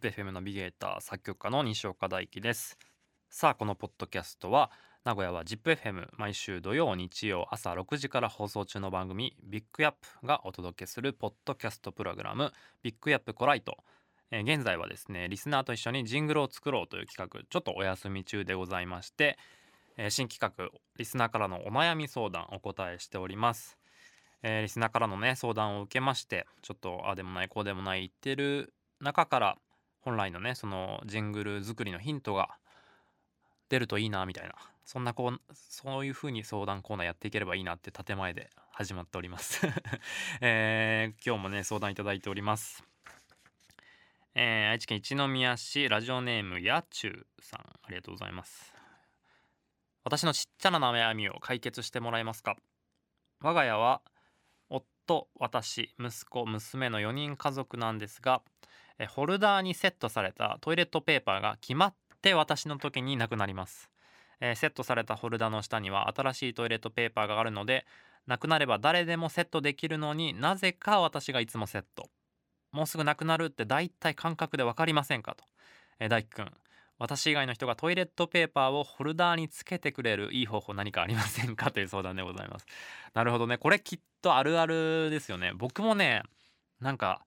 ZIPFM ナビゲーター作曲家の西岡大樹です。さあこのポッドキャストは名古屋は ZIPFM 毎週土曜日曜朝6時から放送中の番組ビッグアップがお届けするポッドキャストプログラムビッグアップコライト。えー現在はですねリスナーと一緒にジングルを作ろうという企画ちょっとお休み中でございまして、え新企画リスナーからのお悩み相談お答えしております、えーリスナーからのね相談を受けましてちょっとあでもないこうでもない言ってる中から本来のねそのジングル作りのヒントが出るといいなみたいな。そんなこうそういう風に相談コーナーやっていければいいなって建前で始まっております、えー今日もね相談いただいております。えー愛知県一宮市ラジオネームやちゅうさん。ありがとうございます。私のちっちゃな悩みを解決してもらえますか？我が家は夫私息子娘の4人家族なんですがホルダーにセットされたトイレットペーパーが決まって私の時になくなります、えーセットされたホルダーの下には新しいトイレットペーパーがあるのでなくなれば誰でもセットできるのになぜか私がいつもセット。もうすぐなくなるって大体感覚で分かりませんかと、えー大輝くん。私以外の人がトイレットペーパーをホルダーにつけてくれるいい方法何かありませんかという相談でございます。なるほどね。これきっとあるあるですよね。僕もねなんか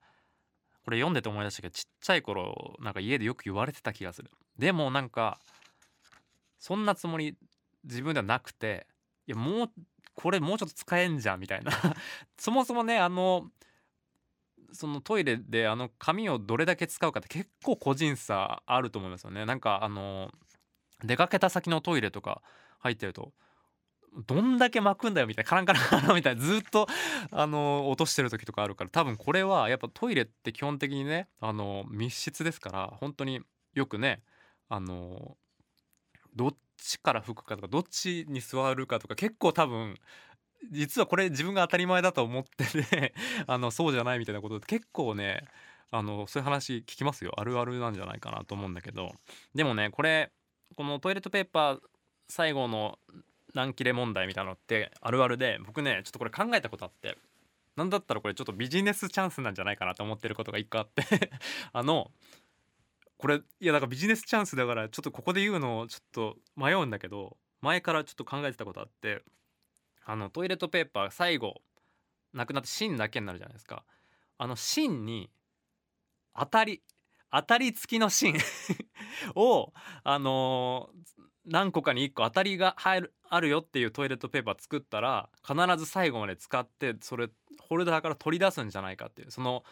これ読んでて思い出したけどちっちゃい頃なんか家でよく言われてた気がする。でもなんかそんなつもり自分ではなくていやもうこれもうちょっと使えんじゃんみたいな。そもそもねあのそのトイレであの紙をどれだけ使うかって結構個人差あると思いますよね。なんかあの出かけた先のトイレとか入ってるとどんだけ巻くんだよみたいなカランカランカランみたいなずっとあの落としてる時とかあるから多分これはやっぱトイレって基本的にねあの密室ですから本当によくねあのどっちから吹くかとかどっちに座るかとか結構多分実はこれ自分が当たり前だと思ってて あのそうじゃないみたいなことって結構ねあのそういう話聞きますよ。あるあるなんじゃないかなと思うんだけど。でもねこれこのトイレットペーパー最後の何切れ問題みたいなのってあるあるで僕ねちょっとこれ考えたことあってなんだったらこれちょっとビジネスチャンスなんじゃないかなと思ってることが一個あって あのこれいやだからビジネスチャンスだからちょっとここで言うのをちょっと迷うんだけど前からちょっと考えてたことあってあのトイレットペーパー最後なくなって芯だけになるじゃないですか。あの芯に当たり当たり付きの芯 をあのー何個かに1個当たりが入るあるよっていうトイレットペーパー作ったら必ず最後まで使ってそれホルダーから取り出すんじゃないかっていうその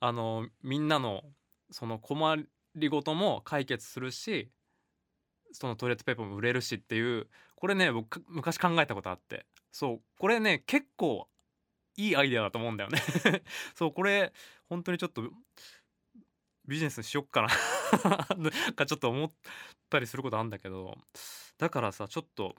あのみんなのその困りごとも解決するしそのトイレットペーパーも売れるしっていうこれね僕昔考えたことあって。そうこれね結構いいアイデアだと思うんだよね。そうこれ本当にちょっとビジネスにしよっかな。かちょっと思ったりすることあんだけどだからさちょっと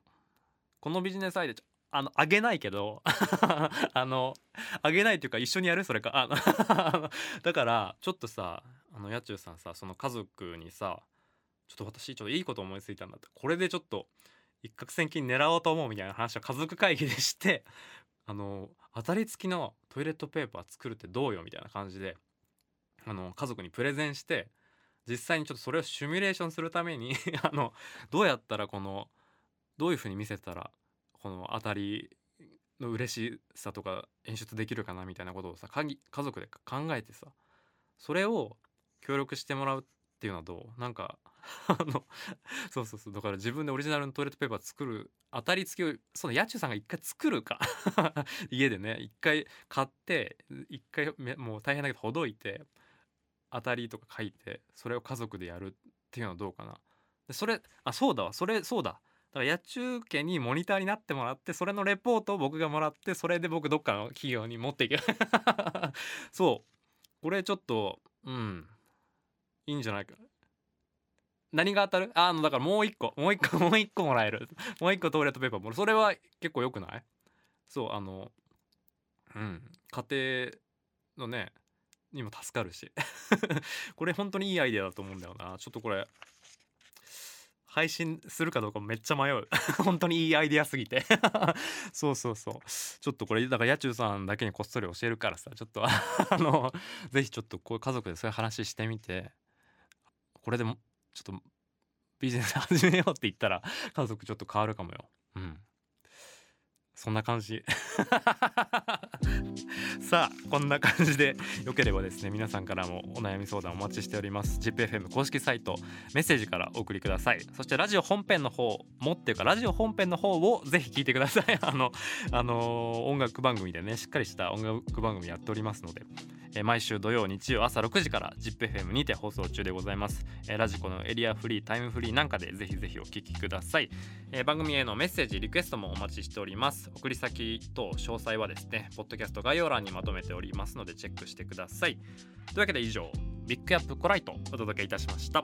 このビジネスアイデアあのあげないけど あのあげないっていうか一緒にやる？それか。あの だからちょっとさあのやちゅうさんさその家族にさちょっと私ちょっといいこと思いついたんだって。これでちょっと一攫千金狙おうと思うみたいな話を家族会議でしてあの当たり付きのトイレットペーパー作るってどうよ？みたいな感じであの家族にプレゼンして実際にちょっとそれをシミュレーションするために あのどうやったらこのどういう風に見せたらこの当たりの嬉しさとか演出できるかなみたいなことをさ家族で考えてさそれを協力してもらうっていうのはどう？なんか あのそうそうそう。だから自分でオリジナルのトイレットペーパー作る当たり付きをそのやちゅうさんが一回作るか。家でね一回買って一回もう大変だけどほどいて当たりとか書いてそれを家族でやるっていうのはどうかな。でそれあそうだわ。それそうだ。だから野中家にモニターになってもらってそれのレポートを僕がもらってそれで僕どっかの企業に持っていけ そう。これちょっとうん。いいんじゃないか。何が当たる？あのだからもう一個。もう一個 もう一個もらえる。もう一個トイレットペーパーもらう。それは結構良くない？そうあのうん。家庭のねにも助かるし。これ本当にいいアイデアだと思うんだよな。ちょっとこれ配信するかどうかめっちゃ迷う。本当にいいアイデアすぎて。そうそうそう。ちょっとこれだから野中さんだけにこっそり教えるからさちょっとあのぜひちょっとこう家族でそういう話してみて。これでもちょっとビジネス始めようって言ったら家族ちょっと変わるかもよ。うん。そんな感じ。さあこんな感じでよければですね皆さんからもお悩み相談お待ちしております。ZIPFM 公式サイトメッセージからお送りください。そしてラジオ本編の方もっていうかラジオ本編の方をぜひ聞いてください。あのあのー音楽番組でねしっかりした音楽番組やっておりますので。毎週土曜日曜朝6時から ZIPFM にて放送中でございます、ラジコのエリアフリータイムフリーなんかでぜひぜひお聞きください、番組へのメッセージリクエストもお待ちしております。送り先等詳細はですねポッドキャスト概要欄にまとめておりますのでチェックしてください。というわけで以上ビッグアップコライトお届けいたしました。